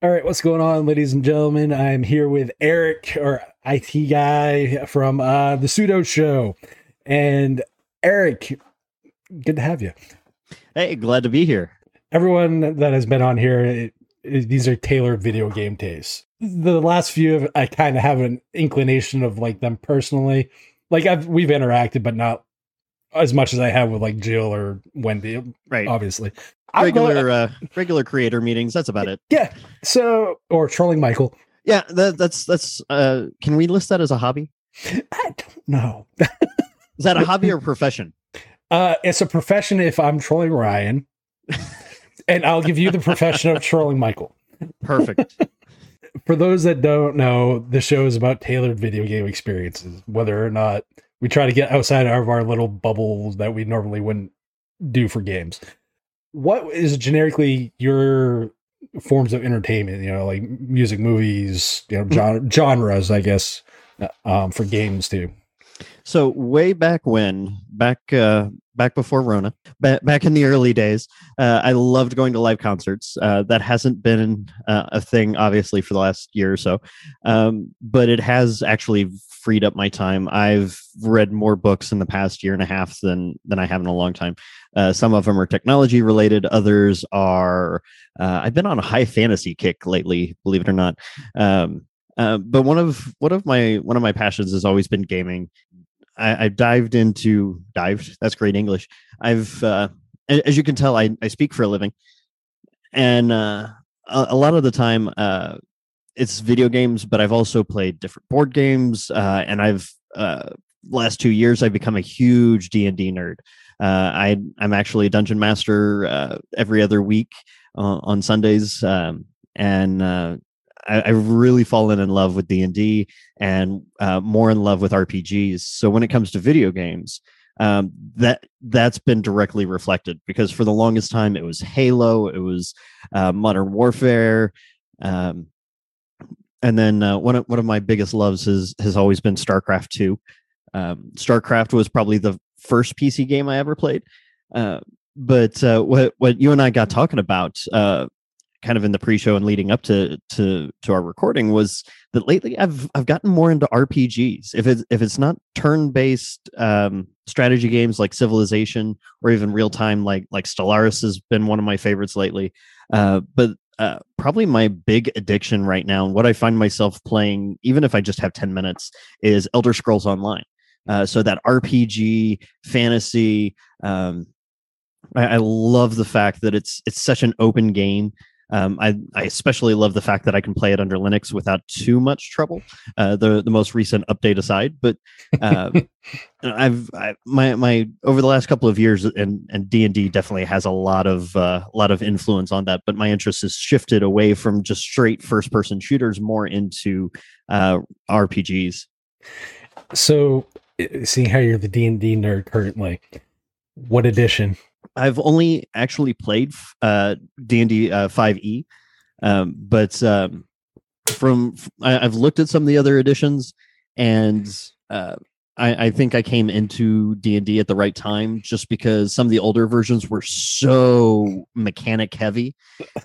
All right, what's going on, ladies and gentlemen? I'm here with Eric, or IT guy from uh, the Sudo Show. And Eric, good to have you. Hey, glad to be here. Everyone that has been on here, it, it, these are tailored video game tastes. The last few, I kind of have an inclination of like them personally. Like I've we've interacted, but not as much as I have with like Jill or Wendy. Right, obviously regular uh, regular creator meetings. That's about it. Yeah. So or trolling Michael. Yeah, that, that's that's. uh Can we list that as a hobby? I don't know. Is that a hobby or a profession? Uh, it's a profession if I'm trolling Ryan, and I'll give you the profession of trolling Michael. Perfect. For those that don't know, the show is about tailored video game experiences, whether or not we try to get outside of our little bubbles that we normally wouldn't do for games what is generically your forms of entertainment? You know, like music, movies, you know, mm-hmm. genre, genres, I guess, uh, um, for games too. So way back when, back uh, back before Rona, back, back in the early days, uh, I loved going to live concerts. Uh, that hasn't been uh, a thing, obviously, for the last year or so, um, but it has actually freed up my time. I've read more books in the past year and a half than than I have in a long time. Uh, some of them are technology related. Others are. Uh, I've been on a high fantasy kick lately, believe it or not. Um, uh, but one of one of my one of my passions has always been gaming. I, I dived into dived. That's great English. I've uh, as you can tell, I, I speak for a living, and uh, a, a lot of the time it's video games. But I've also played different board games, uh, and I've uh, last two years I've become a huge D and D nerd. Uh, I I'm actually a dungeon master uh, every other week uh, on Sundays, um, and uh, I, have really fallen in love with D and D and uh, more in love with RPGs. So when it comes to video games, um, that that's been directly reflected because for the longest time it was Halo, it was uh, Modern Warfare. Um, and then one of one of my biggest loves has has always been StarCraft two. Um, StarCraft was probably the first PC game I ever played. Uh, but uh, what what you and I got talking about, uh, kind of in the pre-show and leading up to to to our recording, was that lately I've I've gotten more into RPGs. If it's if it's not turn-based um, strategy games like Civilization or even real time like like Stellaris has been one of my favorites lately. Uh, but uh, probably my big addiction right now, and what I find myself playing, even if I just have ten minutes, is Elder Scrolls Online. Uh, so that RPG fantasy, um, I, I, love the fact that it's it's such an open game. Um, I, I especially love the fact that I can play it under Linux without too much trouble. Uh, the the most recent update aside, but uh, I've I, my my over the last couple of years, and and D and D definitely has a lot of uh, a lot of influence on that. But my interest has shifted away from just straight first person shooters more into uh, RPGs. So seeing how you're the D and D nerd currently, what edition? I've only actually played uh, D and D uh, five E, um, but um, from I, have looked at some of the other editions, and uh, I, I, think I came into D and D at the right time, just because some of the older versions were so mechanic heavy,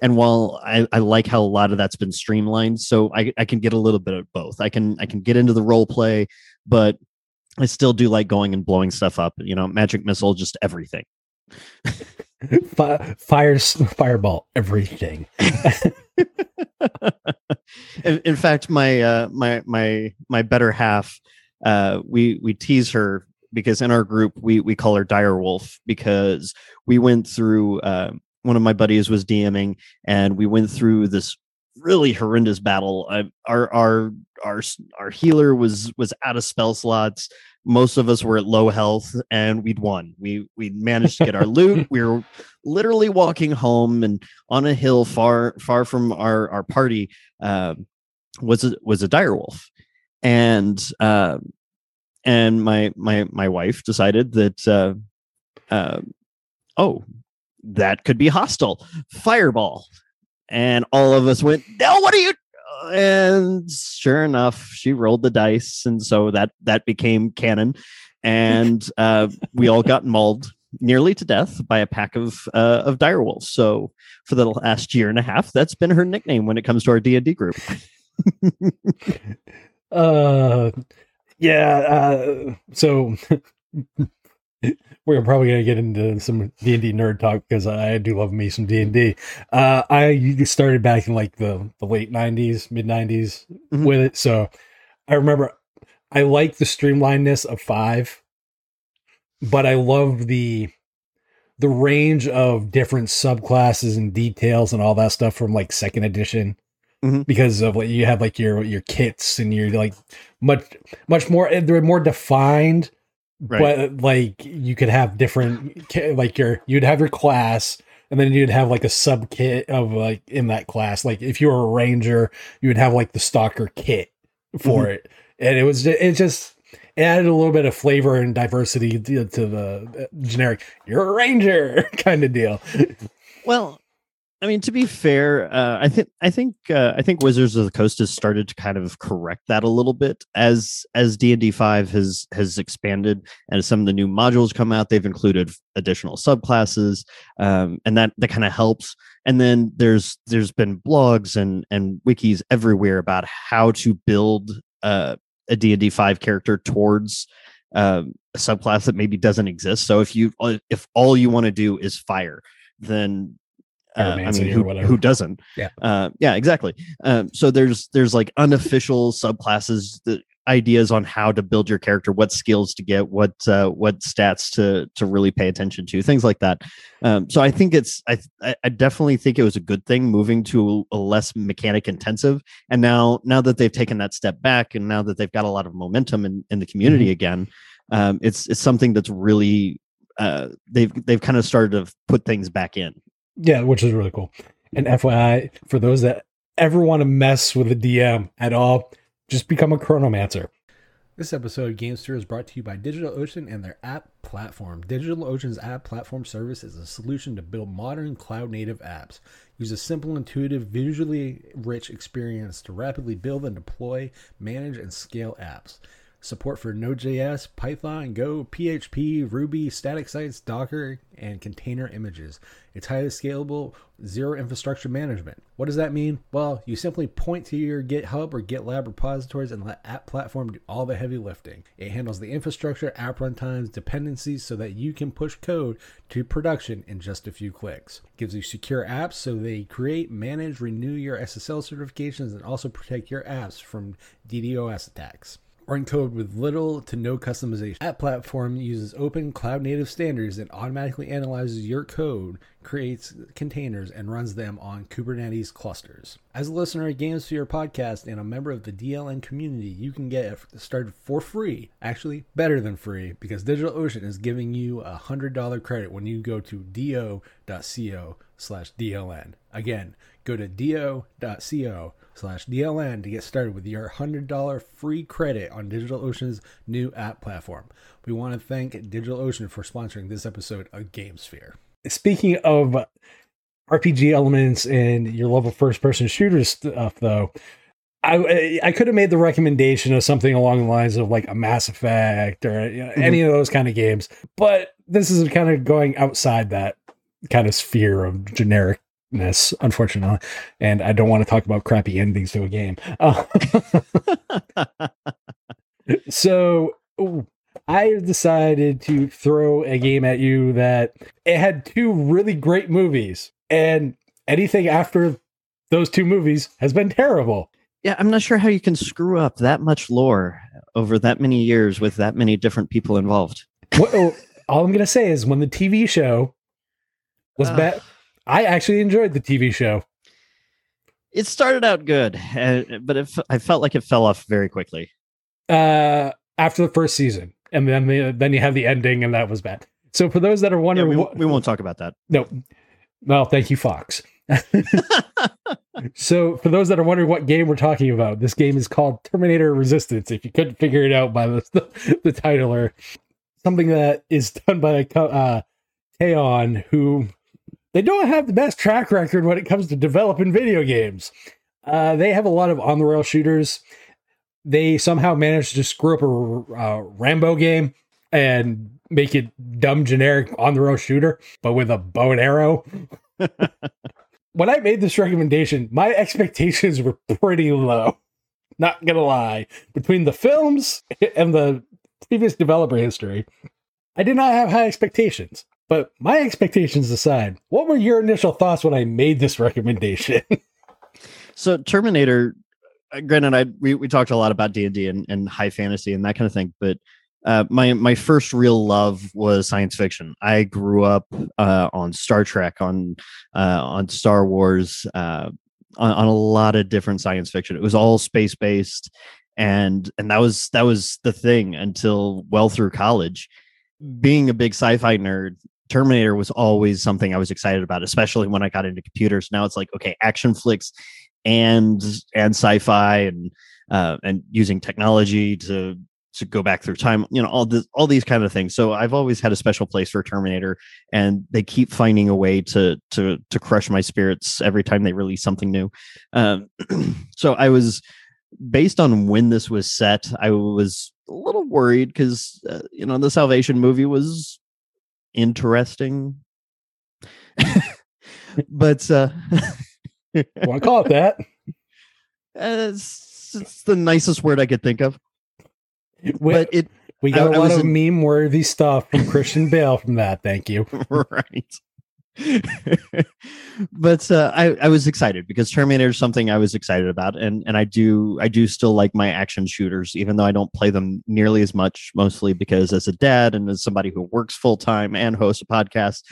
and while I, I like how a lot of that's been streamlined, so I, I can get a little bit of both. I can I can get into the role play, but I still do like going and blowing stuff up. You know, magic missile, just everything. Fire, fireball, everything. in, in, fact, my uh, my my my better half, uh, we we tease her because in our group we we call her Dire Wolf because we went through. Uh, one of my buddies was DMing, and we went through this really horrendous battle. Uh, our our our our healer was was out of spell slots. Most of us were at low health, and we'd won. We we managed to get our loot. We were literally walking home, and on a hill far far from our our party uh, was a, was a dire wolf, and uh, and my my my wife decided that uh, uh, oh that could be hostile fireball and all of us went no what are you and sure enough she rolled the dice and so that that became canon and uh, we all got mauled nearly to death by a pack of uh, of direwolves. So for the last year and a half, that's been her nickname when it comes to our D and D group. uh, yeah. Uh, so we're probably gonna get into some D and D nerd talk because I do love me some D and D. Uh, I started back in like the the late '90s, mid '90s Mhm. with it, so I remember I like the streamlinedness of five, but I love the the range of different subclasses and details and all that stuff from like second edition Mhm. because of like you have like your your kits and you're like much much more they're more defined Right. but like you could have different like your you'd have your class and then you'd have like a sub kit of like in that class. Like if you were a ranger you would have like the stalker kit for it. And it was ju- it just it added a little bit of flavor and diversity to, to the uh, generic you're a ranger kind of deal. Well, I mean, to be fair, uh, I think I think uh, I think Wizards of the Coast has started to kind of correct that a little bit as as D and D five has has expanded and as some of the new modules come out. They've included additional subclasses, um, and that that kind of helps. And then there's there's been blogs and and wikis everywhere about how to build uh, a D and D five character towards um, a subclass that maybe doesn't exist. So if you if all you want to do is fire, then uh, I mean, who, who doesn't? Yeah. uh, yeah, exactly. Um, so there's there's like unofficial subclasses, the ideas on how to build your character, what skills to get, what uh, what stats to to really pay attention to, things like that. Um, so I think it's I I definitely think it was a good thing moving to a less mechanic intensive, and now now that they've taken that step back, and now that they've got a lot of momentum in in the community again, um, it's it's something that's really uh, they've they've kind of started to put things back in. Yeah, which is really cool. And FYI, for those that ever want to mess with the DM at all, just become a chronomancer. This episode of GameSphere is brought to you by DigitalOcean and their app platform. DigitalOcean's app platform service is a solution to build modern cloud native apps. Use a simple, intuitive, visually rich experience to rapidly build and deploy, manage, and scale apps. Support for Node.js, Python, Go, PHP, Ruby, static sites, Docker, and container images. It's highly scalable, zero infrastructure management. What does that mean? Well, you simply point to your GitHub or GitLab repositories and let App Platform do all the heavy lifting. It handles the infrastructure, app runtimes, dependencies so that you can push code to production in just a few clicks. gives you secure apps so they create, manage, renew your SSL certifications, and also protect your apps from DDoS attacks. Run code with little to no customization. App Platform uses open cloud native standards and automatically analyzes your code, creates containers, and runs them on Kubernetes clusters. As a listener of GameSphere podcast and a member of the DLN community, you can get started for free. Actually, better than free because DigitalOcean is giving you a $100 credit when you go to do.co slash DLN. Again, go to do.co slash DLN to get started with your $100 free credit on DigitalOcean's new app platform. We want to thank DigitalOcean for sponsoring this episode of GameSphere. Speaking of RPG elements and your love of first person shooter stuff, though, I I could have made the recommendation of something along the lines of like a Mass Effect or you know, any mm-hmm. of those kind of games, but this is kind of going outside that kind of sphere of unfortunately. And I don't want to talk about crappy endings to a game. Uh, so ooh, I decided to throw a game at you that it had two really great movies, and anything after those two movies has been terrible. Yeah, I'm not sure how you can screw up that much lore over that many years with that many different people involved. What, all I'm gonna say is when the TV show was Ugh. bad, I actually enjoyed the TV show. It started out good, but it, I felt like it fell off very quickly. Uh, after the first season, and then the, then you have the ending, and that was bad. So for those that are Yeah, wondering, we, what, we won't talk about that. no, well, thank you, Fox. so for those that are wondering what game we're talking about, this game is called Terminator Resistance. If you couldn't figure it out by the the, title or something that is done by uh, Teyon, who they don't have the best track record when it comes to developing video games. Uh, they have a lot of on the rail shooters. They somehow managed to screw up a uh, Rambo game and make it dumb generic on the road shooter, but with a bow and arrow. when I made this recommendation, my expectations were pretty low. Not gonna lie. Between the films and the previous developer history, I did not have high expectations. But my expectations aside, what were your initial thoughts when I made this recommendation? so Terminator, uh, granted, I we, we talked a lot about D and D and high fantasy and that kind of thing, but uh, my my first real love was science fiction. I grew up uh, on Star Trek, on uh, on Star Wars, uh, on, on, a lot of different science fiction. It was all space based, and and that was that was the thing until well through college. Being a big sci-fi nerd, Terminator was always something I was excited about, especially when I got into computers. Now it's like okay, action flicks and and sci-fi and uh, and using technology to to go back through time you know all this all these kind of things so i've always had a special place for terminator and they keep finding a way to to to crush my spirits every time they release something new um, so i was based on when this was set i was a little worried because uh, you know the salvation movie was interesting but uh want to call it that it's, it's the nicest word i could think of we, but it we got I, a lot of in, meme worthy stuff from Christian Bale from that. Thank you. Right. but uh, I, I was excited because Terminator is something I was excited about, and and I do I do still like my action shooters, even though I don't play them nearly as much. Mostly because as a dad and as somebody who works full time and hosts a podcast,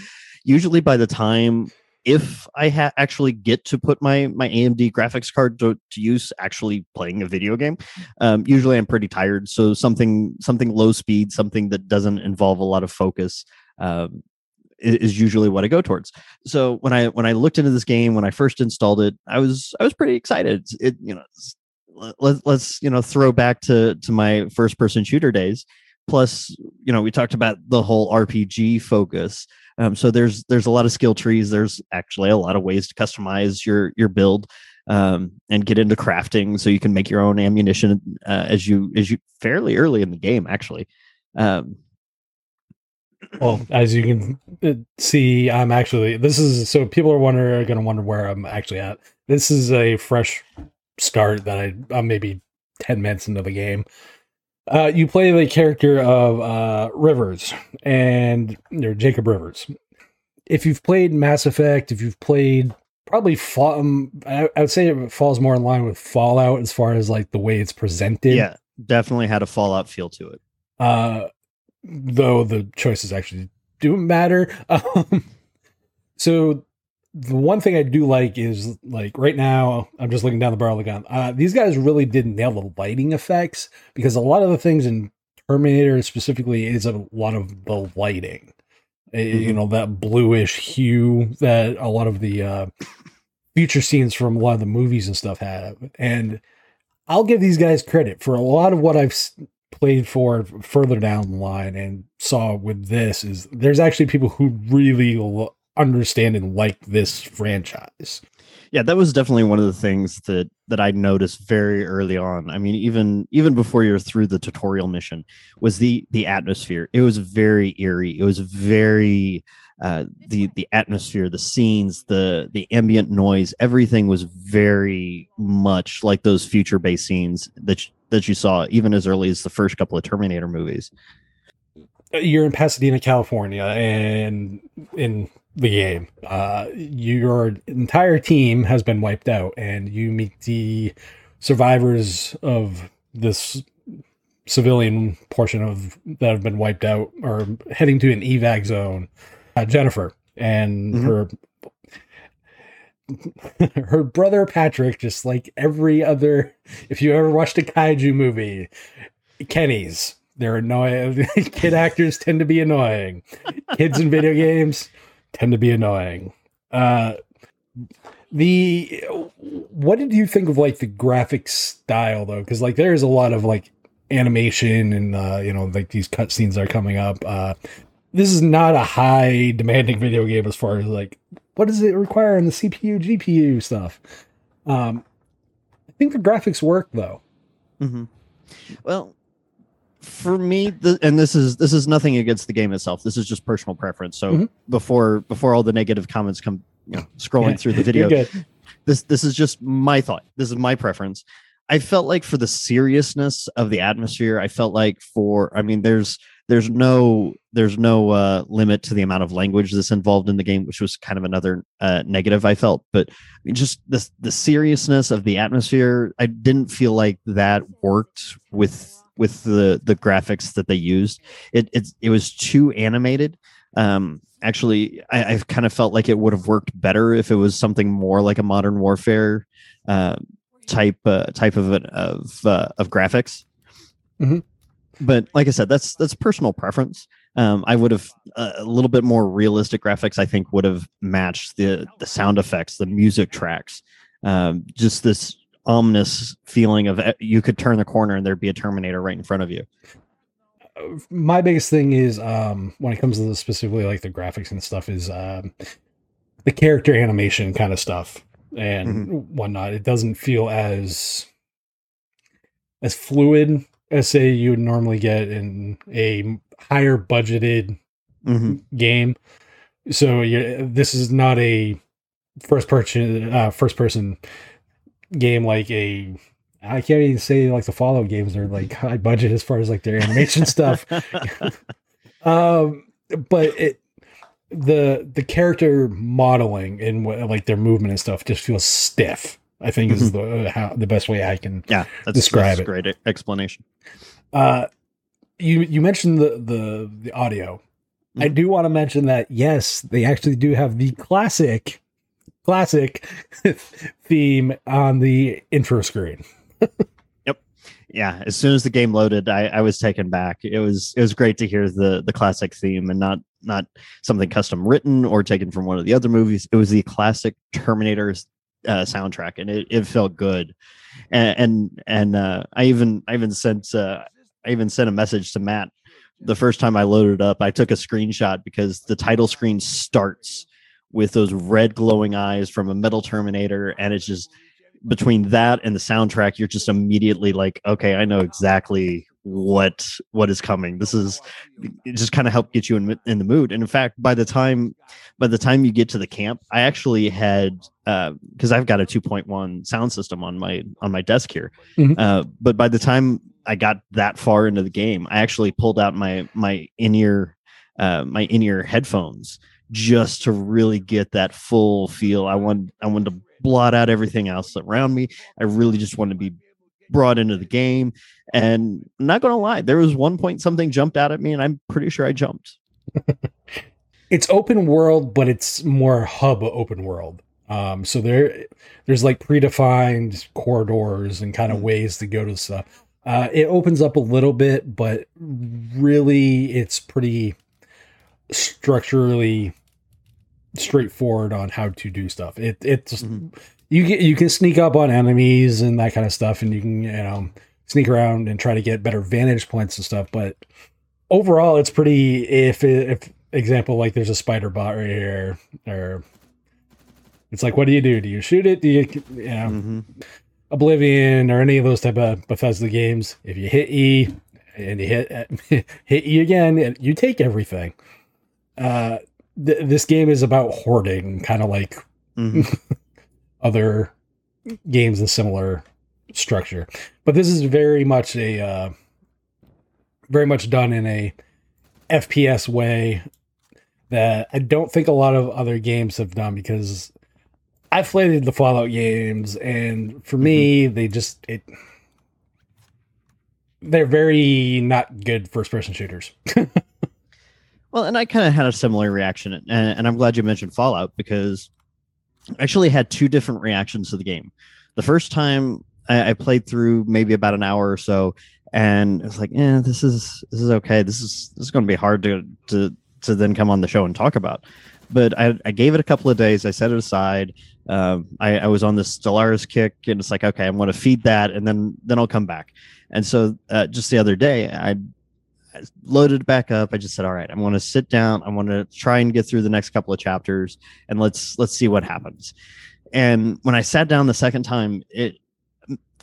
usually by the time if I ha- actually get to put my my AMD graphics card to, to use actually playing a video game, um, usually I'm pretty tired. So something something low speed, something that doesn't involve a lot of focus, um, is, usually what I go towards. So when I when I looked into this game when I first installed it, I was I was pretty excited. It you know let, let's you know throw back to to my first person shooter days. Plus, you know, we talked about the whole RPG focus. Um, so there's there's a lot of skill trees. There's actually a lot of ways to customize your your build um, and get into crafting, so you can make your own ammunition uh, as you as you fairly early in the game actually. Um, well, as you can uh, see, I'm actually this is so people are wondering are going to wonder where I'm actually at. This is a fresh start that I I'm maybe ten minutes into the game. Uh, you play the character of uh, Rivers and or Jacob Rivers. If you've played Mass Effect, if you've played probably fall, um, I, I, would say it falls more in line with Fallout as far as like the way it's presented. Yeah, definitely had a Fallout feel to it. Uh, though the choices actually do matter. Um, so the one thing I do like is like right now, I'm just looking down the barrel of the gun. Uh, these guys really did nail the lighting effects because a lot of the things in Terminator specifically is a lot of the lighting. Eh, mm-hmm. You know, that bluish hue that a lot of the uh, future scenes from a lot of the movies and stuff have. And I'll give these guys credit for a lot of what I've played for further down the line and saw with this is there's actually people who really understand and like this franchise. Yeah, that was definitely one of the things that that I noticed very early on. I mean, even even before you're through the tutorial mission, was the the atmosphere. It was very eerie. It was very uh, the the atmosphere, the scenes, the the ambient noise, everything was very much like those future based scenes that that you saw even as early as the first couple of Terminator movies. You're in Pasadena, California, and in the game. Uh, your entire team has been wiped out, and you meet the survivors of this civilian portion of that have been wiped out or heading to an evac zone. Uh, Jennifer and mm-hmm. her her brother Patrick, just like every other, if you ever watched a kaiju movie, Kenny's. They're annoying. Kid actors tend to be annoying. Kids in video games, tend to be annoying. Uh, the what did you think of like the graphic style though? Because like there's a lot of like animation and uh, you know like these cutscenes are coming up. Uh, this is not a high demanding video game as far as like what does it require in the CPU GPU stuff. Um, I think the graphics work though. Mm-hmm. Well, for me, the, and this is this is nothing against the game itself. This is just personal preference. So Mhm. before before all the negative comments come, you know, scrolling Yeah, through the video, this this is just my thought. This is my preference. I felt like for the seriousness of the atmosphere, I felt like for I mean, there's there's no there's no uh, limit to the amount of language that's involved in the game, which was kind of another uh, negative I felt. But I mean, just the the seriousness of the atmosphere, I didn't feel like that worked with with the the graphics that they used. It it it was too animated. Um, actually, I, I kind of felt like it would have worked better if it was something more like a modern warfare uh, type uh, type of of uh, of graphics. Mhm. But like I said, that's that's personal preference. Um, I would have uh, a little bit more realistic graphics. I think would have matched the the sound effects, the music tracks, um, just this ominous feeling of uh, you could turn the corner and there'd be a Terminator right in front of you. my biggest thing is um when it comes to the specifically like the graphics and stuff is um the character animation kind of stuff and whatnot it doesn't feel as as fluid as say you would normally get in a higher budgeted hmm game. So this is not a first person uh first person game like a I can't even say like the Fallout games are like high budget as far as like their animation stuff. Um but it the the character modeling and what like their movement and stuff just feels stiff i think is the how the best way i can yeah, that's, Describe that's a it. great explanation. uh you you mentioned the the the audio i Mhm. do want to mention that yes they actually do have the classic classic theme on the intro screen yep. yeah as soon as the game loaded I, I was taken back it was it was great to hear the the classic theme and not not something custom written or taken from one of the other movies it was the classic terminator's uh, soundtrack and it, it felt good. And and, and uh, i even i even sent uh, i even sent a message to matt the first time i loaded up. I took a screenshot because the title screen starts with those red glowing eyes from a metal terminator and it's just between that and the soundtrack you're just immediately like okay i know exactly what what is coming. This is it just kind of helped get you in, in the mood. And in fact by the time by the time you get to the camp i actually had because i've got a 2.1 sound system on my on my desk here. Mhm. uh, but by the time i got that far into the game i actually pulled out my my in-ear uh, my in-ear headphones just to really get that full feel. I want i wanted to blot out everything else around me. I really just wanted to be brought into the game and I'm not gonna lie there was one point something jumped out at me and i'm pretty sure i jumped it's open world, but it's more hub open world. Um, so there, there's like predefined corridors and kind of Mhm. ways to go to stuff. Uh, it opens up a little bit, but really, it's pretty structurally straightforward on how to do stuff. It it's Mhm. You get you can sneak up on enemies and that kind of stuff, and you can you know sneak around and try to get better vantage points and stuff. But overall, it's pretty. If if example like there's a spider bot right here, or it's like, what do you do? Do you shoot it? Do you you know Mhm. Oblivion or any of those type of Bethesda games? If you hit E and you hit hit E again, you take everything. Uh, th- this game is about hoarding, kind of like Mhm. other games in similar structure. But this is very much a uh, very much done in a FPS way that I don't think a lot of other games have done because I've played the Fallout games and for me they just it they're very not good first person shooters. Well, and I kind of had a similar reaction, and, and I'm glad you mentioned Fallout because actually had two different reactions to the game. The first time I, I played through maybe about an hour or so, and it was like, "Yeah, this is this is okay. This is this is going to be hard to to to then come on the show and talk about." But I, I gave it a couple of days. I set it aside. Um, I, I was on this Stellaris kick, and it's like, okay, I'm going to feed that, and then then I'll come back. And so, uh, just the other day, I Loaded back up. I just said, "All right, I'm going to sit down. I want to try and get through the next couple of chapters, and let's let's see what happens." And when I sat down the second time, it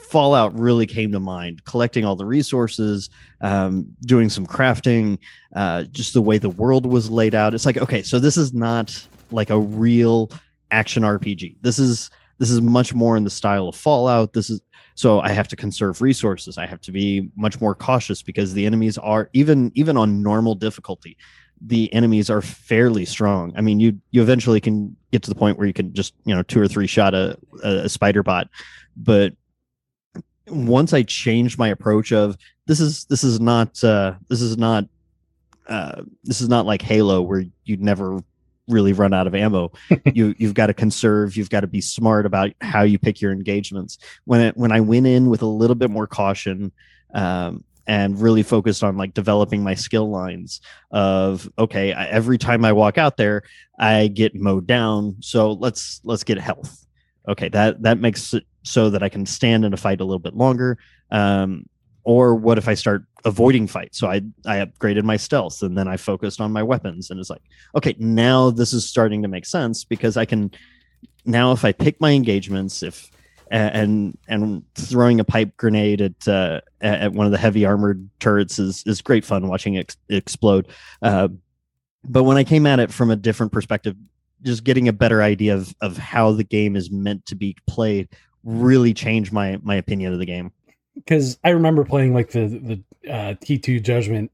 Fallout really came to mind, collecting all the resources, um, doing some crafting, uh, just the way the world was laid out. It's like, okay, so this is not like a real action RPG. This is this is much more in the style of Fallout. This is so I have to conserve resources. I have to be much more cautious because the enemies are even even on normal difficulty, the enemies are fairly strong. I mean, you you eventually can get to the point where you can just you know two or three shot a, a, spider bot, but once I changed my approach of this is this is not uh, this is not uh, this is not like Halo where you'd never really run out of ammo. you you've got to conserve. You've got to be smart about how you pick your engagements. When it, when I went in with a little bit more caution. Um, and really focused on like developing my skill lines of okay I, every time i walk out there i get mowed down so let's let's get health okay that that makes it so that i can stand in a fight a little bit longer um, or what if i start avoiding fights so i i upgraded my stealth and then i focused on my weapons and it's like okay now this is starting to make sense because i can now if i pick my engagements if and and throwing a pipe grenade at uh, at one of the heavy armored turrets is is great fun watching it explode. Uh, but when I came at it from a different perspective, just getting a better idea of of how the game is meant to be played really changed my my opinion of the game. Because I remember playing like the the uh, T two Judgment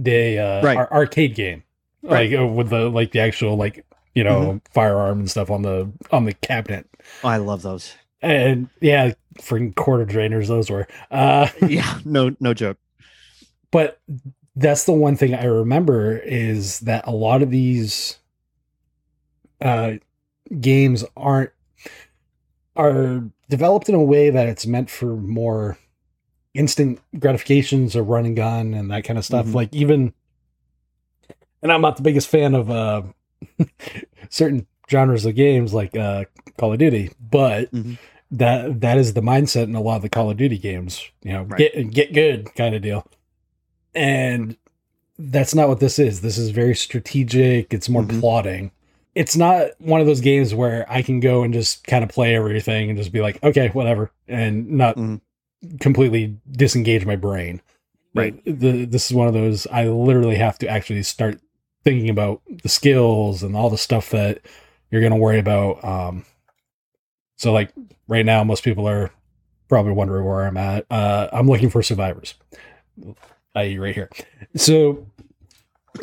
Day uh, right. ar- arcade game, right. like uh, with the like the actual like you know mm-hmm. firearm and stuff on the on the cabinet. Oh, I love those and yeah, freaking quarter drainers those were. Uh, yeah, no, no joke. But that's the one thing I remember is that a lot of these uh, games aren't are developed in a way that it's meant for more instant gratifications or run and gun and that kind of stuff. Mm-hmm. Like even, and I'm not the biggest fan of uh, certain genres of games like uh, Call of Duty, but mm-hmm. that that is the mindset in a lot of the Call of Duty games. You know, right. get get good kind of deal, and that's not what this is. This is very strategic. It's more mm-hmm. plotting. It's not one of those games where I can go and just kind of play everything and just be like, okay, whatever, and not mm-hmm. Completely disengage my brain. Right. The, this is one of those I literally have to actually start thinking about the skills and all the stuff that you're going to worry about. Um, so, like right now, most people are probably wondering where I'm at. Uh, I'm looking for survivors, i.e., right here. So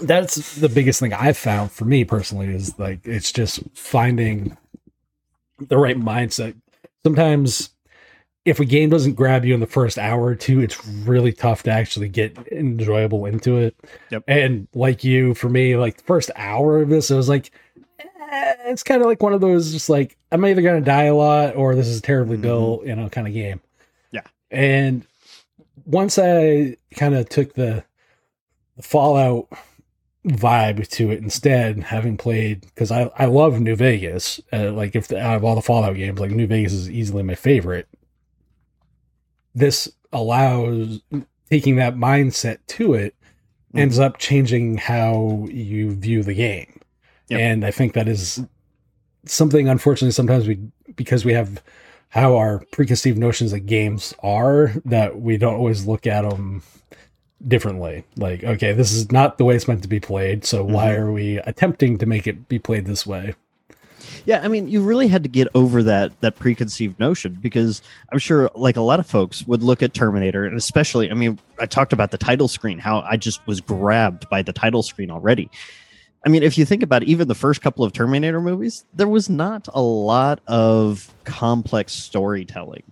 that's the biggest thing I've found for me personally is like it's just finding the right mindset. Sometimes if a game doesn't grab you in the first hour or two, it's really tough to actually get enjoyable into it. Yep. And like you, for me, like the first hour of this, I was like, eh, it's kind of like one of those just like I'm either gonna die a lot or this is terribly mm-hmm. built, you know, kind of game. Yeah. And once I kind of took the, the Fallout vibe to it instead, having played because I I love New Vegas. Uh, like if the, out of all the Fallout games, like New Vegas is easily my favorite. This allows taking that mindset to it mm-hmm. ends up changing how you view the game Yep. And I think that is something, unfortunately, sometimes we, because we have how our preconceived notions of games are, that we don't always look at them differently. Like, okay, this is not the way it's meant to be played. So mm-hmm. why are we attempting to make it be played this way? Yeah, I mean, you really had to get over that that preconceived notion because I'm sure, like a lot of folks, would look at Terminator, and especially, I mean, I talked about the title screen, how I just was grabbed by the title screen already, I mean, if you think about it, even the first couple of Terminator movies, there was not a lot of complex storytelling.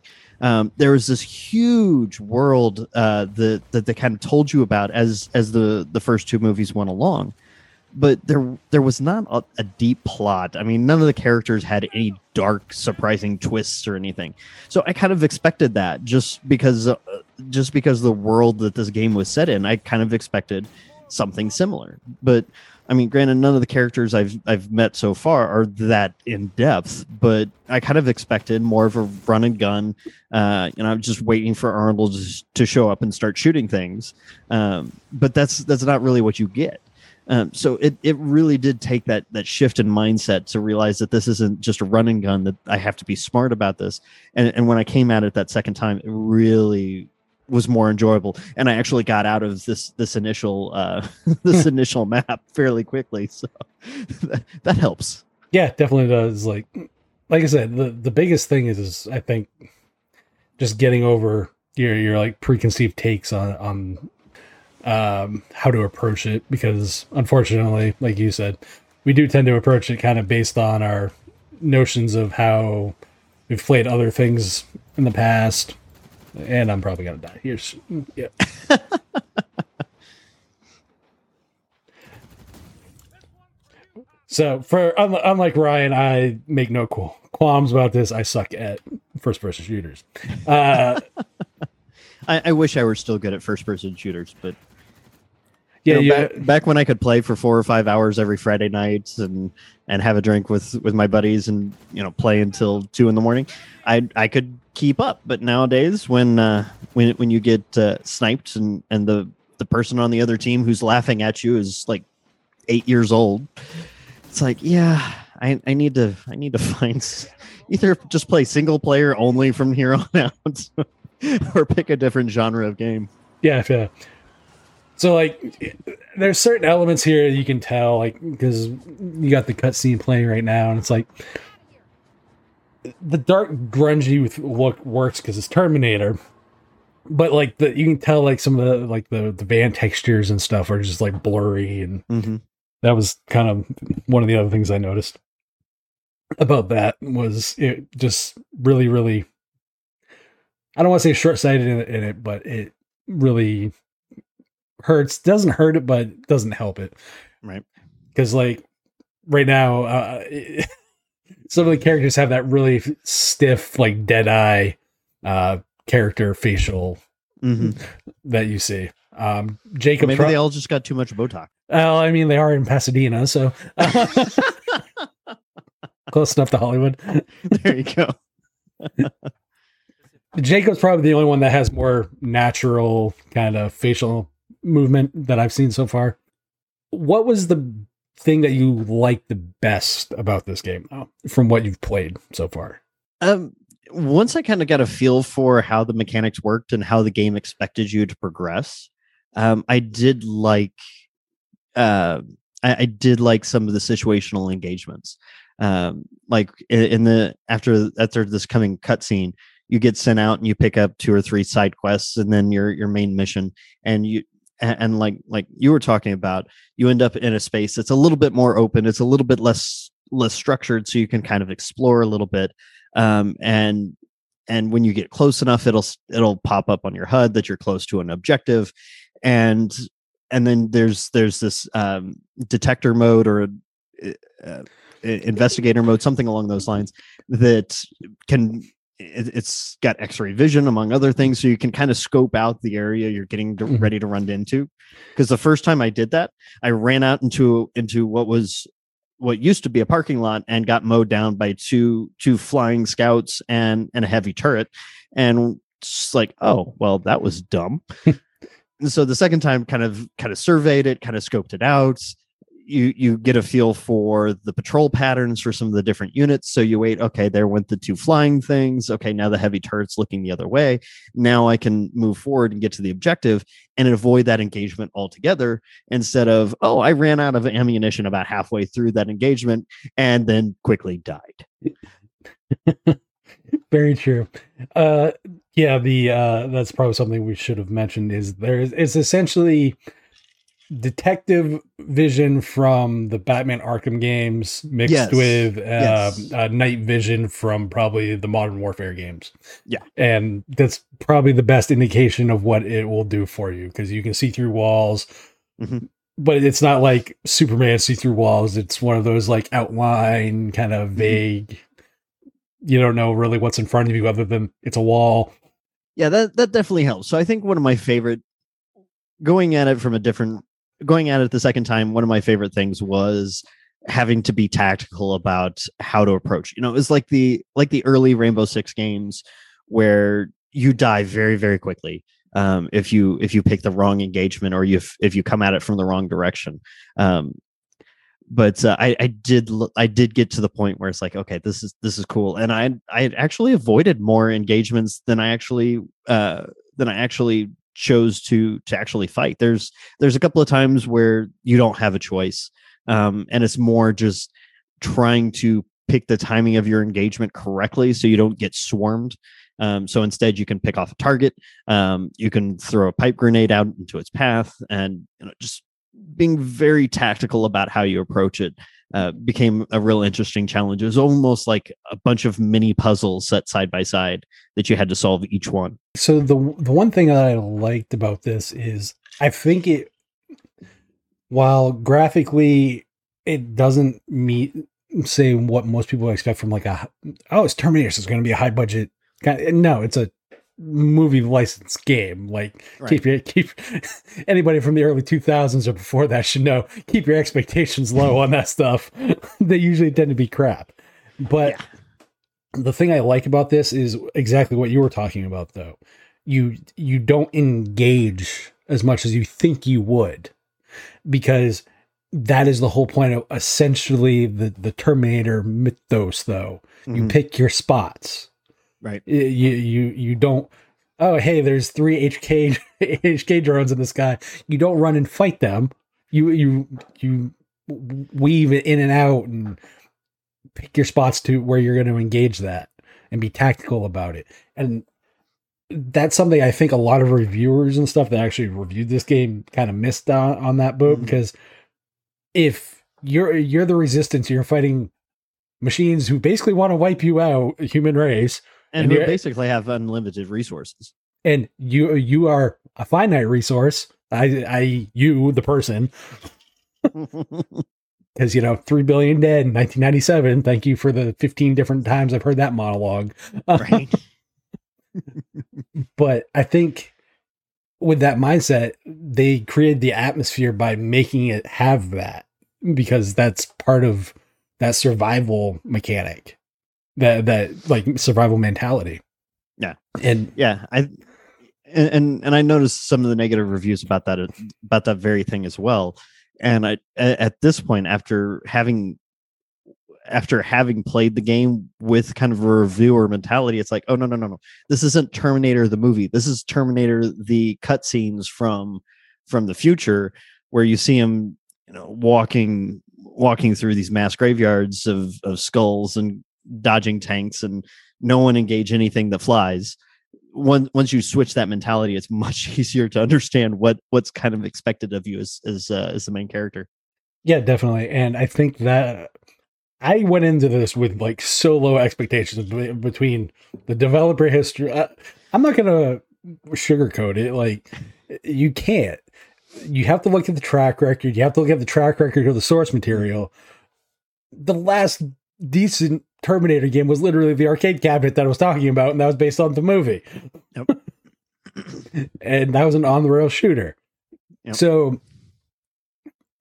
Um, there was this huge world uh, that that they kind of told you about as as the the first two movies went along, but there there was not a, a deep plot. I mean, none of the characters had any dark, surprising twists or anything. So I kind of expected that just because uh, just because the world that this game was set in, I kind of expected something similar, but I mean, granted, none of the characters I've I've met so far are that in depth, but I kind of expected more of a run and gun. Uh, you know, I'm just waiting for Arnold to show up and start shooting things. Um, but that's that's not really what you get. Um, so it, it really did take that that shift in mindset to realize that this isn't just a run and gun that I have to be smart about this. And and when I came at it that second time, it really was more enjoyable. And I actually got out of this this initial uh, this initial map fairly quickly. So that, that helps. Yeah, definitely does. Like like I said, the the biggest thing is, is I think just getting over your your like preconceived takes on on um, how to approach it because unfortunately, like you said, we do tend to approach it kind of based on our notions of how we've played other things in the past. And I'm probably gonna die. Here's yeah. so for unlike Ryan, I make no qualms about this. I suck at first person shooters. Uh, I, I, wish I were still good at first person shooters, but yeah, you know, back, back, when I could play for four or five hours every Friday night and and have a drink with with my buddies and you know play until two in the morning, I I could keep up. But nowadays, when uh, when when you get uh, sniped and and the the person on the other team who's laughing at you is like eight years old, it's like yeah, I I need to I need to find either just play single player only from here on out, or pick a different genre of game. Yeah, yeah. So like, there's certain elements here you can tell, like because you got the cutscene playing right now, and it's like the dark grungy with look works because it's Terminator, but like the you can tell like some of the like the the van textures and stuff are just like blurry, and mm-hmm. that was kind of one of the other things I noticed about that was it just really really I don't want to say short sighted in, in it, but it really hurts doesn't hurt it but doesn't help it. Right. Because like right now uh, some of the characters have that really stiff like dead eye uh character facial mm-hmm. that you see. Um jacob maybe they all just got too much botox. Well i mean they are in pasadena so close enough to hollywood. There you go. Jacob's probably the only one that has more natural kind of facial movement that I've seen so far. What was the thing that you liked the best about this game from what you've played so far? Um, once I kind of got a feel for how the mechanics worked and how the game expected you to progress, um, I did like uh, I, I, did like some of the situational engagements. Um, like in, in the after after this coming cutscene, you get sent out and you pick up two or three side quests and then your your main mission and you and, and, like like you were talking about you end up in a space that's a little bit more open it's a little bit less less structured so you can kind of explore a little bit um, and and when you get close enough it'll it'll pop up on your hud that you're close to an objective and and then there's there's this um, detector mode or uh, investigator mode something along those lines that can it, has got x-ray vision among other things so you can kind of scope out the area you're getting to, mm-hmm. ready to run into because the first time i did that i ran out into into what was what used to be a parking lot and got mowed down by two two flying scouts and and a heavy turret and just like oh well that was dumb so the second time kind of kind of surveyed it kind of scoped it out you you get a feel for the patrol patterns for some of the different units. So you wait, okay, there went the two flying things. Okay, now the heavy turret's looking the other way. Now I can move forward and get to the objective and avoid that engagement altogether instead of, oh, I ran out of ammunition about halfway through that engagement and then quickly died. Very true. Uh yeah, the uh that's probably something we should have mentioned is there is it's essentially detective vision from the Batman Arkham games mixed yes. with uh, yes. uh, night vision from probably the Modern Warfare games. Yeah. And that's probably the best indication of what it will do for you because you can see through walls. Mm-hmm. But it's not like Superman see through walls. It's one of those like outline, kind of mm-hmm. vague. Mm-hmm. You don't know really what's in front of you other than it's a wall. Yeah, that that definitely helps. So I think one of my favorite going at it from a different going at it the second time, one of my favorite things was having to be tactical about how to approach. You know, it was like the like the early Rainbow Six games where you die very very quickly um, if you if you pick the wrong engagement or you if you come at it from the wrong direction. Um, but uh, I, I did I did get to the point where it's like okay this is this is cool and I I actually avoided more engagements than I actually uh, than I actually chose to to actually fight. There's there's a couple of times where you don't have a choice, um, and it's more just trying to pick the timing of your engagement correctly so you don't get swarmed. Um, so instead, you can pick off a target. Um, you can throw a pipe grenade out into its path, and you know, just being very tactical about how you approach it uh, became a real interesting challenge. It was almost like a bunch of mini puzzles set side by side that you had to solve each one. So the the one thing that I liked about this is I think it, while graphically it doesn't meet say what most people expect from like a oh it's Terminator, so it's going to be a high budget. Kind of, no, it's a movie license game. Like right. keep your keep anybody from the early 2000s or before that should know keep your expectations low on that stuff. they usually tend to be crap. But yeah. The thing I like about this is exactly what you were talking about though. You you don't engage as much as you think you would because that is the whole point of essentially the the Terminator mythos though. Mm-hmm. You pick your spots Right. You you you don't. Oh, hey, there's three HK HK drones in the sky. You don't run and fight them. You you you weave it in and out and pick your spots to where you're going to engage that and be tactical about it. And that's something I think a lot of reviewers and stuff that actually reviewed this game kind of missed on, on that boat mm-hmm. because if you're you're the resistance, you're fighting machines who basically want to wipe you out, human race and, and basically have unlimited resources. And you you are a finite resource. I I you the person. Because you know, three billion dead in 1997. Thank you for the 15 different times I've heard that monologue. Right. but I think with that mindset, they created the atmosphere by making it have that because that's part of that survival mechanic that that like survival mentality. Yeah, and yeah, I and and I noticed some of the negative reviews about that about that very thing as well. And I at this point, after having after having played the game with kind of a reviewer mentality, it's like, oh no no no no, this isn't Terminator the movie. This is Terminator the cutscenes from from the future where you see him, you know, walking walking through these mass graveyards of of skulls and dodging tanks and no one engage anything that flies once once you switch that mentality it's much easier to understand what what's kind of expected of you as as uh, as the main character. Yeah definitely. And i think that i went into this with like so low expectations between the developer history I, i'm not gonna sugarcoat it like you can't. You have to look at the track record you have to look at the track record of the source material. The last decent Terminator game was literally the arcade cabinet that I was talking about, and that was based on the movie. Yep. and that was an on the rail shooter. Yep. So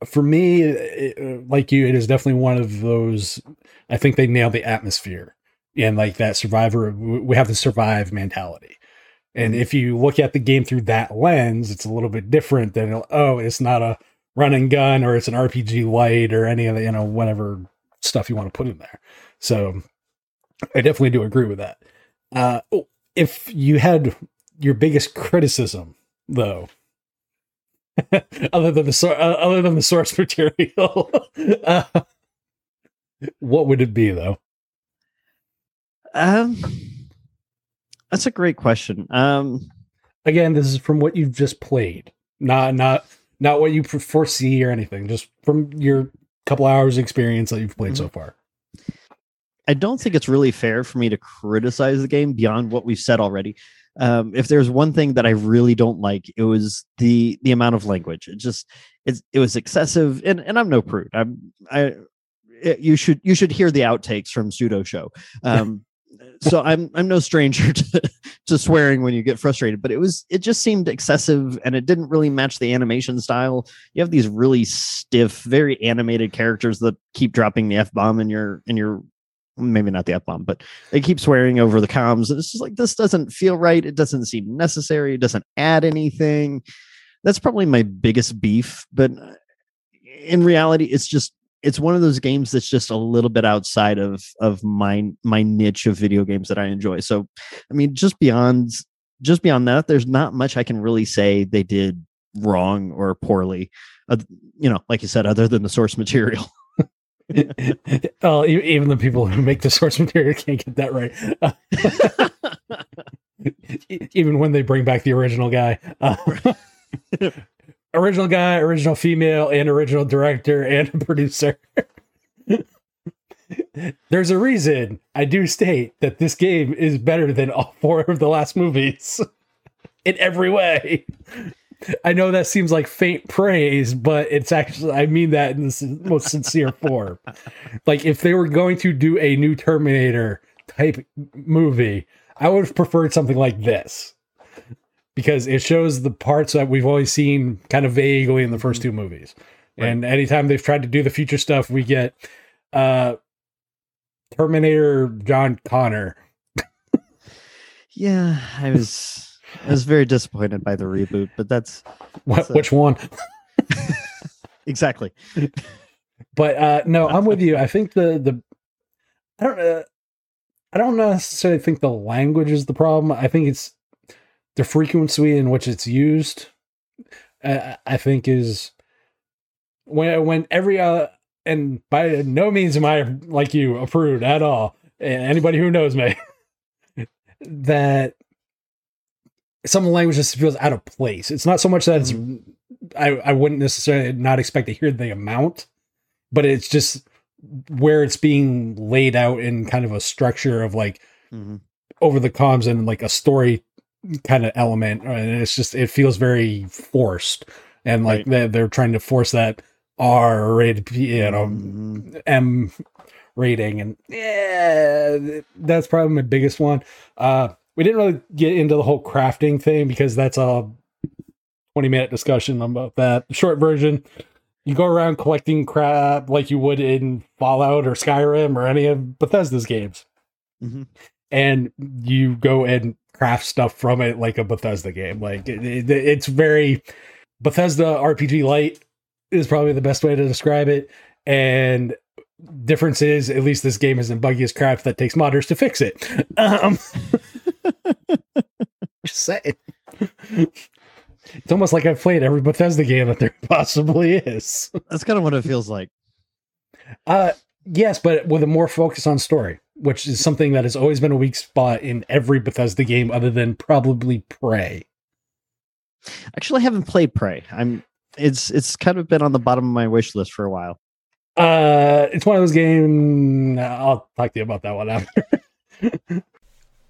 for me, it, like you, it is definitely one of those. I think they nailed the atmosphere and like that survivor. We have the survive mentality. And mm-hmm. if you look at the game through that lens, it's a little bit different than oh, it's not a run and gun or it's an RPG light or any of the you know whatever stuff you want to put in there. So I definitely do agree with that. Uh, oh, if you had your biggest criticism, though, other than the uh, other than the source material, uh, what would it be, though? Um, that's a great question. Um, again, this is from what you've just played, not not not what you foresee or anything. Just from your couple hours experience that you've played mm-hmm. so far. I don't think it's really fair for me to criticize the game beyond what we've said already. Um, if there's one thing that I really don't like, it was the the amount of language. It just it's it was excessive, and and I'm no prude. I'm I it, you should you should hear the outtakes from Sudo Show. Um, so I'm I'm no stranger to, to swearing when you get frustrated, but it was it just seemed excessive and it didn't really match the animation style. You have these really stiff, very animated characters that keep dropping the f bomb in your in your maybe not the F bomb, but they keep swearing over the comms. And it's just like, this doesn't feel right. It doesn't seem necessary. It doesn't add anything. That's probably my biggest beef. But in reality, it's just, it's one of those games that's just a little bit outside of of my my niche of video games that I enjoy. So, I mean, just beyond just beyond that, there's not much I can really say they did wrong or poorly. Uh, you know, like you said, other than the source material. oh, even the people who make the source material can't get that right. even when they bring back the original guy. Uh, original guy, original female, and original director and producer. There's a reason I do state that this game is better than all four of the last movies in every way. I know that seems like faint praise, but it's actually, I mean that in the most sincere form. Like, if they were going to do a new Terminator type movie, I would have preferred something like this because it shows the parts that we've always seen kind of vaguely in the first two movies. Right. And anytime they've tried to do the future stuff, we get uh Terminator John Connor. yeah, I was I was very disappointed by the reboot, but that's, that's what, which one? exactly. But uh no, I'm with you. I think the the I don't uh, I don't necessarily think the language is the problem. I think it's the frequency in which it's used. Uh, I think is when when every uh, and by no means am I like you approved at all. Anybody who knows me that some language just feels out of place. It's not so much that it's mm-hmm. I, I wouldn't necessarily not expect to hear the amount, but it's just where it's being laid out in kind of a structure of like mm-hmm. over the comms and like a story kind of element and it's just it feels very forced and like right. they're, they're trying to force that r rated you know mm-hmm. m rating and yeah that's probably my biggest one uh we didn't really get into the whole crafting thing because that's a 20 minute discussion about that short version you go around collecting crap like you would in fallout or skyrim or any of bethesda's games mm-hmm. and you go and craft stuff from it like a Bethesda game. Like it, it, it's very Bethesda RPG light is probably the best way to describe it. And difference is at least this game isn't buggy as crap that takes modders to fix it. Um, just saying. It's almost like I've played every Bethesda game that there possibly is. That's kind of what it feels like. Uh yes, but with a more focus on story which is something that has always been a weak spot in every Bethesda game other than probably Prey. Actually, I haven't played Prey. I'm it's it's kind of been on the bottom of my wish list for a while. Uh it's one of those games I'll talk to you about that one after.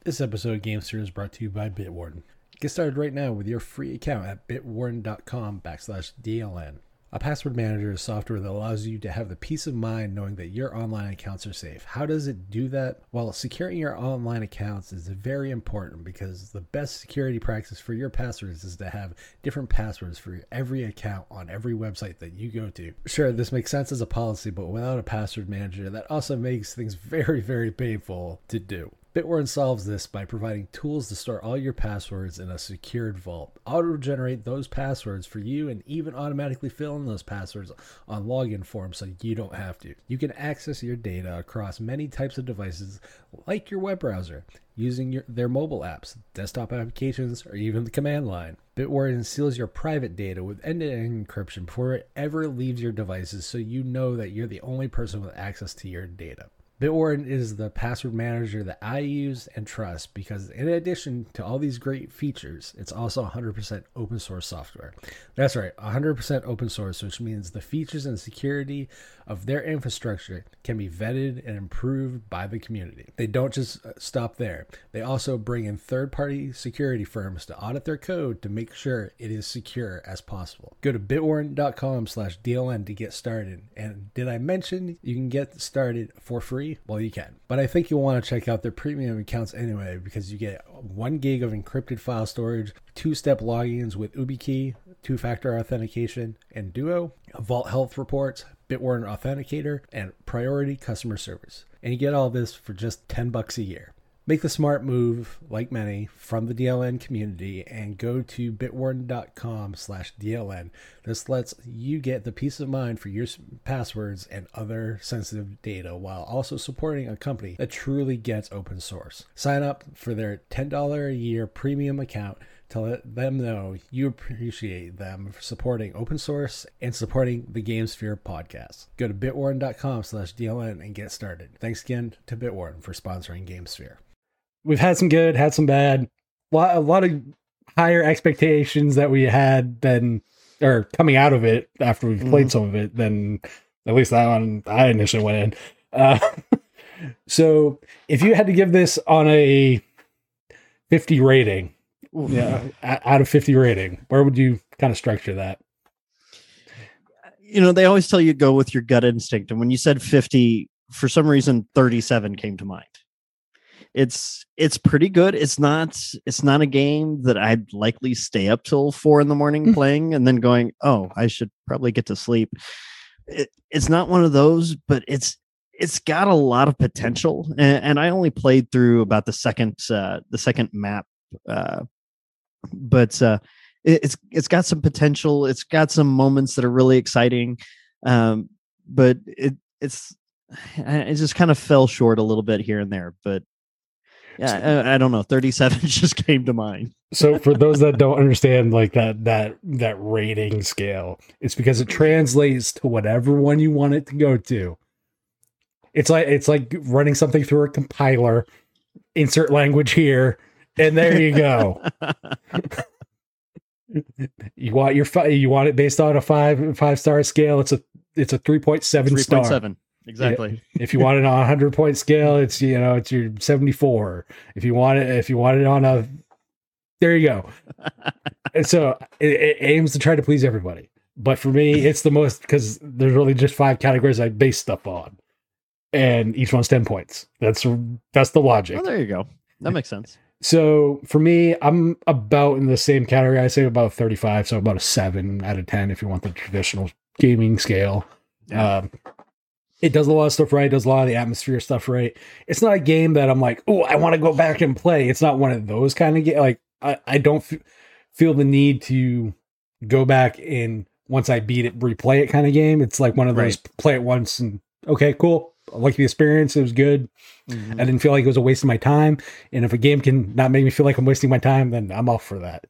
this episode of GameSphere is brought to you by Bitwarden. Get started right now with your free account at bitwarden.com backslash DLN. A password manager is software that allows you to have the peace of mind knowing that your online accounts are safe. How does it do that? Well, securing your online accounts is very important because the best security practice for your passwords is to have different passwords for every account on every website that you go to. Sure, this makes sense as a policy, but without a password manager, that also makes things very, very painful to do. Bitwarden solves this by providing tools to store all your passwords in a secured vault, auto generate those passwords for you, and even automatically fill in those passwords on login forms so you don't have to. You can access your data across many types of devices, like your web browser, using your, their mobile apps, desktop applications, or even the command line. Bitwarden seals your private data with end to end encryption before it ever leaves your devices so you know that you're the only person with access to your data. Bitwarden is the password manager that I use and trust because, in addition to all these great features, it's also 100% open source software. That's right, 100% open source, which means the features and security of their infrastructure can be vetted and improved by the community. They don't just uh, stop there, they also bring in third party security firms to audit their code to make sure it is secure as possible. Go to bitwarden.com slash DLN to get started. And did I mention you can get started for free? While you can. But I think you'll want to check out their premium accounts anyway because you get one gig of encrypted file storage, two step logins with YubiKey, two factor authentication, and Duo, Vault Health reports, Bitwarden Authenticator, and priority customer service. And you get all this for just 10 bucks a year. Make the smart move, like many, from the DLN community and go to bitwarden.com slash DLN. This lets you get the peace of mind for your passwords and other sensitive data while also supporting a company that truly gets open source. Sign up for their $10 a year premium account to let them know you appreciate them for supporting open source and supporting the GameSphere podcast. Go to bitwarden.com slash DLN and get started. Thanks again to Bitwarden for sponsoring GameSphere we've had some good, had some bad. A lot, a lot of higher expectations that we had than, or coming out of it after we've played mm. some of it than at least that one I initially went in. Uh, so if you had to give this on a 50 rating, Oof. yeah, out of 50 rating, where would you kind of structure that? You know, they always tell you go with your gut instinct. And when you said 50, for some reason, 37 came to mind it's it's pretty good. It's not it's not a game that I'd likely stay up till four in the morning mm. playing and then going, oh, I should probably get to sleep. It, it's not one of those, but it's it's got a lot of potential. And, and I only played through about the second uh, the second map, uh, but uh, it, it's it's got some potential. It's got some moments that are really exciting, um, but it it's it just kind of fell short a little bit here and there. But yeah, I, I, don't know. 37 just came to mind. so for those that don't understand like that that that rating scale, it's because it translates to whatever one you want it to go to. It's like it's like running something through a compiler, insert language here, and there you go. you want your you want it based on a five five star scale. It's a it's a 3.7 star. 7 exactly. if you want it on a hundred point scale, it's you know it's your seventy four. If you want it, if you want it on a, there you go. and so it, it, aims to try to please everybody. But for me, it's the most because there's really just five categories I base stuff on, and each one's ten points. That's that's the logic. Oh, there you go. That makes sense. So for me, I'm about in the same category. I say about 35, so about a seven out of 10 if you want the traditional gaming scale. Yeah. Um, it does a lot of stuff right, It does a lot of the atmosphere stuff right. It's not a game that I'm like, oh, I want to go back and play. It's not one of those kind of games. Like, I, I don't f- feel the need to go back and once I beat it, replay it kind of game. It's like one of those right. play it once and okay, cool. I like the experience. It was good. Mm-hmm. I didn't feel like it was a waste of my time. And if a game can not make me feel like I'm wasting my time, then I'm off for that.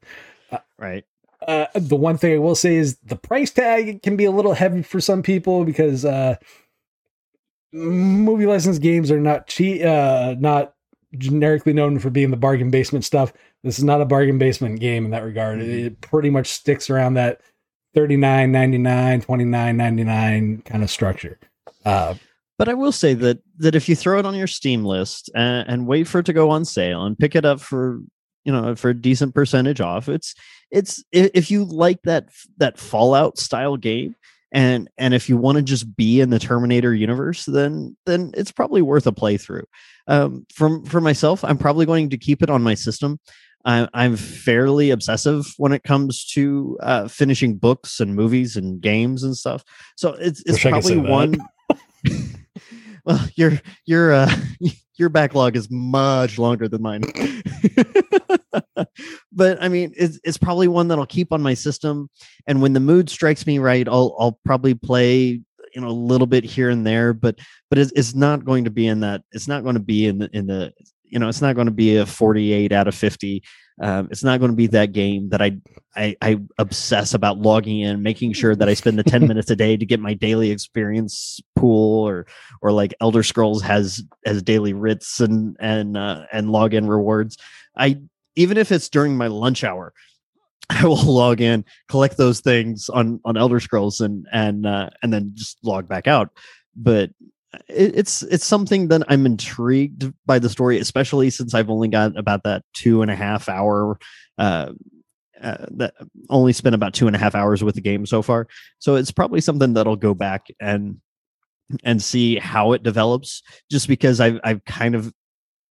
Uh, right. Uh, the one thing I will say is the price tag can be a little heavy for some people because uh, movie license games are not cheap, uh, not generically known for being the bargain basement stuff. This is not a bargain basement game in that regard. Mm-hmm. It pretty much sticks around that 39.99, 29.99 kind of structure. Uh, but I will say that that if you throw it on your Steam list and, and wait for it to go on sale and pick it up for you know for a decent percentage off, it's it's if you like that that Fallout style game, and and if you want to just be in the terminator universe then then it's probably worth a playthrough. Um from for myself i'm probably going to keep it on my system. I, i'm fairly obsessive when it comes to uh finishing books and movies and games and stuff. So it's it's Wish probably one well your your uh your backlog is much longer than mine but I mean, it's it's probably one that I'll keep on my system, and when the mood strikes me right, I'll I'll probably play you know a little bit here and there, but but it's, it's not going to be in that. It's not going to be in the in the you know it's not going to be a 48 out of 50 um, it's not going to be that game that I, I, I obsess about logging in, making sure that I spend the ten minutes a day to get my daily experience pool, or or like Elder Scrolls has has daily writs and and uh, and login rewards. I even if it's during my lunch hour, I will log in, collect those things on on Elder Scrolls, and and uh, and then just log back out. But it, it's it's something that I'm intrigued by the story, especially since I've only got about that two and a half hour. Uh, uh, that only spent about two and a half hours with the game so far, so it's probably something that'll go back and and see how it develops. Just because I've I've kind of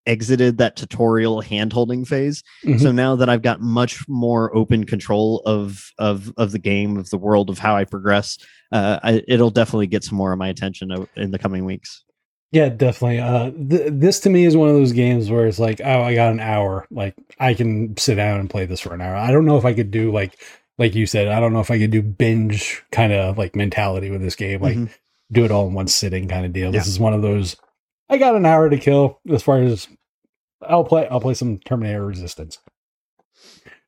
exited that tutorial hand holding phase. Mhm. So now that I've got much more open control of of of the game, of the world, of how I progress, uh, I, it'll definitely get some more of my attention in the coming weeks. Yeah, definitely. Uh, th- this to me is one of those games where it's like, oh, I got an hour. Like I can sit down and play this for an hour. I don't know if I could do like, like you said, I don't know if I could do binge kind of like mentality with this game, like Mhm. do it all in one sitting kind of deal. Yeah. This is one of those. I got an hour to kill. As far as I'll play, I'll play some Terminator Resistance.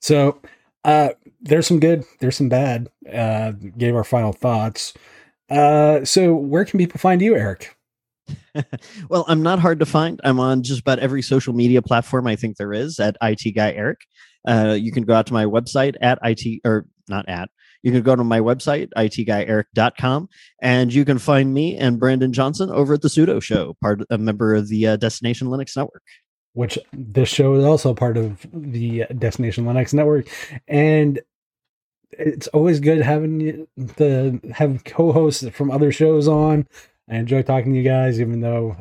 So uh, there's some good, there's some bad. Uh, gave our final thoughts. Uh, so where can people find you, Eric? well, I'm not hard to find. I'm on just about every social media platform I think there is at IT Guy Eric. Uh, you can go out to my website at IT or not at. You can go to my website, itguyeric.com, and you can find me and Brandon Johnson over at the Sudo Show, part a member of the uh, Destination Linux Network. which this show is also part of the Destination Linux network, and it's always good having the have co-hosts from other shows on. I enjoy talking to you guys, even though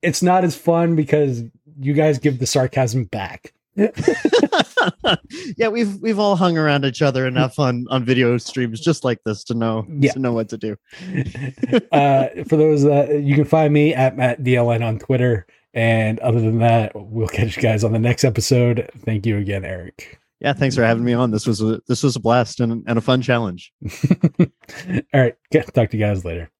it's not as fun because you guys give the sarcasm back. yeah, we've we've all hung around each other enough on on video streams just like this to know Yeah. to know what to do. uh, for those that you can find me at Matt DLN on Twitter. And other than that, we'll catch you guys on the next episode. Thank you again, Eric. Yeah, thanks for having me on. This was a this was a blast and, and a fun challenge. All right. Talk to you guys later.